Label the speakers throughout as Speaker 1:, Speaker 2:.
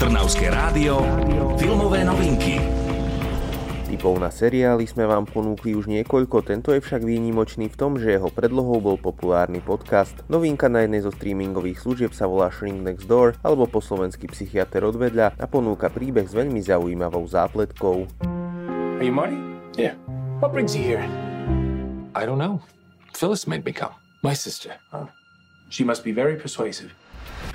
Speaker 1: Trnavské rádio, filmové novinky.
Speaker 2: Typov na seriály sme vám ponúkli už niekoľko, tento je však výnimočný v tom, že jeho predlohou bol populárny podcast. Novinka na jednej zo streamingových služieb sa volá Shrink Next Door alebo po slovensky Psychiatr odvedľa a ponúka príbeh s veľmi zaujímavou zápletkou.
Speaker 3: Are you Marty?
Speaker 4: Yeah.
Speaker 3: What brings you here?
Speaker 4: I don't know. Phyllis made me come. My sister.
Speaker 3: Oh. She must be very persuasive.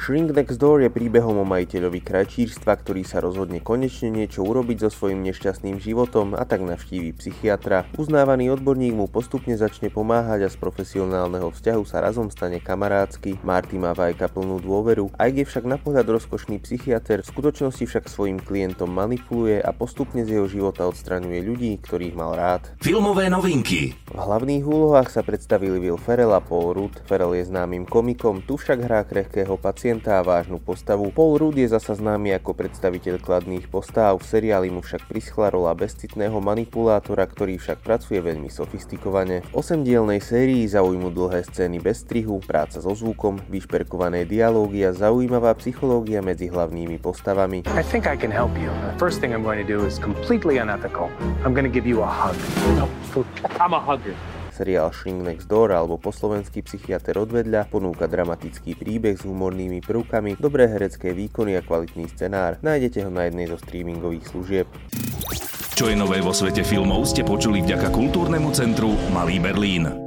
Speaker 2: Shrink Next Door je príbehom o majiteľovi krajčírstva, ktorý sa rozhodne konečne niečo urobiť so svojím nešťastným životom a tak navštíví psychiatra. Uznávaný odborník mu postupne začne pomáhať a z profesionálneho vzťahu sa razom stane kamarádsky. Marty má vajka plnú dôveru, aj je však na pohľad rozkošný psychiatr, v skutočnosti však svojim klientom manipuluje a postupne z jeho života odstraňuje ľudí, ktorých mal rád.
Speaker 1: Filmové novinky.
Speaker 2: V hlavných úlohách sa predstavili Will Ferrell a Paul Rudd. Ferrell je známym komikom, tu však hrá krehkého pacienta a vážnu postavu. Paul Rudd je zasa známy ako predstaviteľ kladných postáv, v seriáli mu však prischla rola bezcitného manipulátora, ktorý však pracuje veľmi sofistikovane. V osemdielnej sérii zaujímu dlhé scény bez strihu, práca so zvukom, vyšperkované dialógy a zaujímavá psychológia medzi hlavnými postavami.
Speaker 3: I think I can help you. The first thing I'm going to do is completely unethical. I'm going to give you a hug. No, I'm a hugger.
Speaker 2: Seriál Shrink Next Door alebo po slovensky Psychiatr odvedľa ponúka dramatický príbeh s humornými prvkami, dobré herecké výkony a kvalitný scenár. Nájdete ho na jednej zo streamingových služieb.
Speaker 1: Čo je nové vo svete filmov ste počuli vďaka kultúrnemu centru Malý Berlín.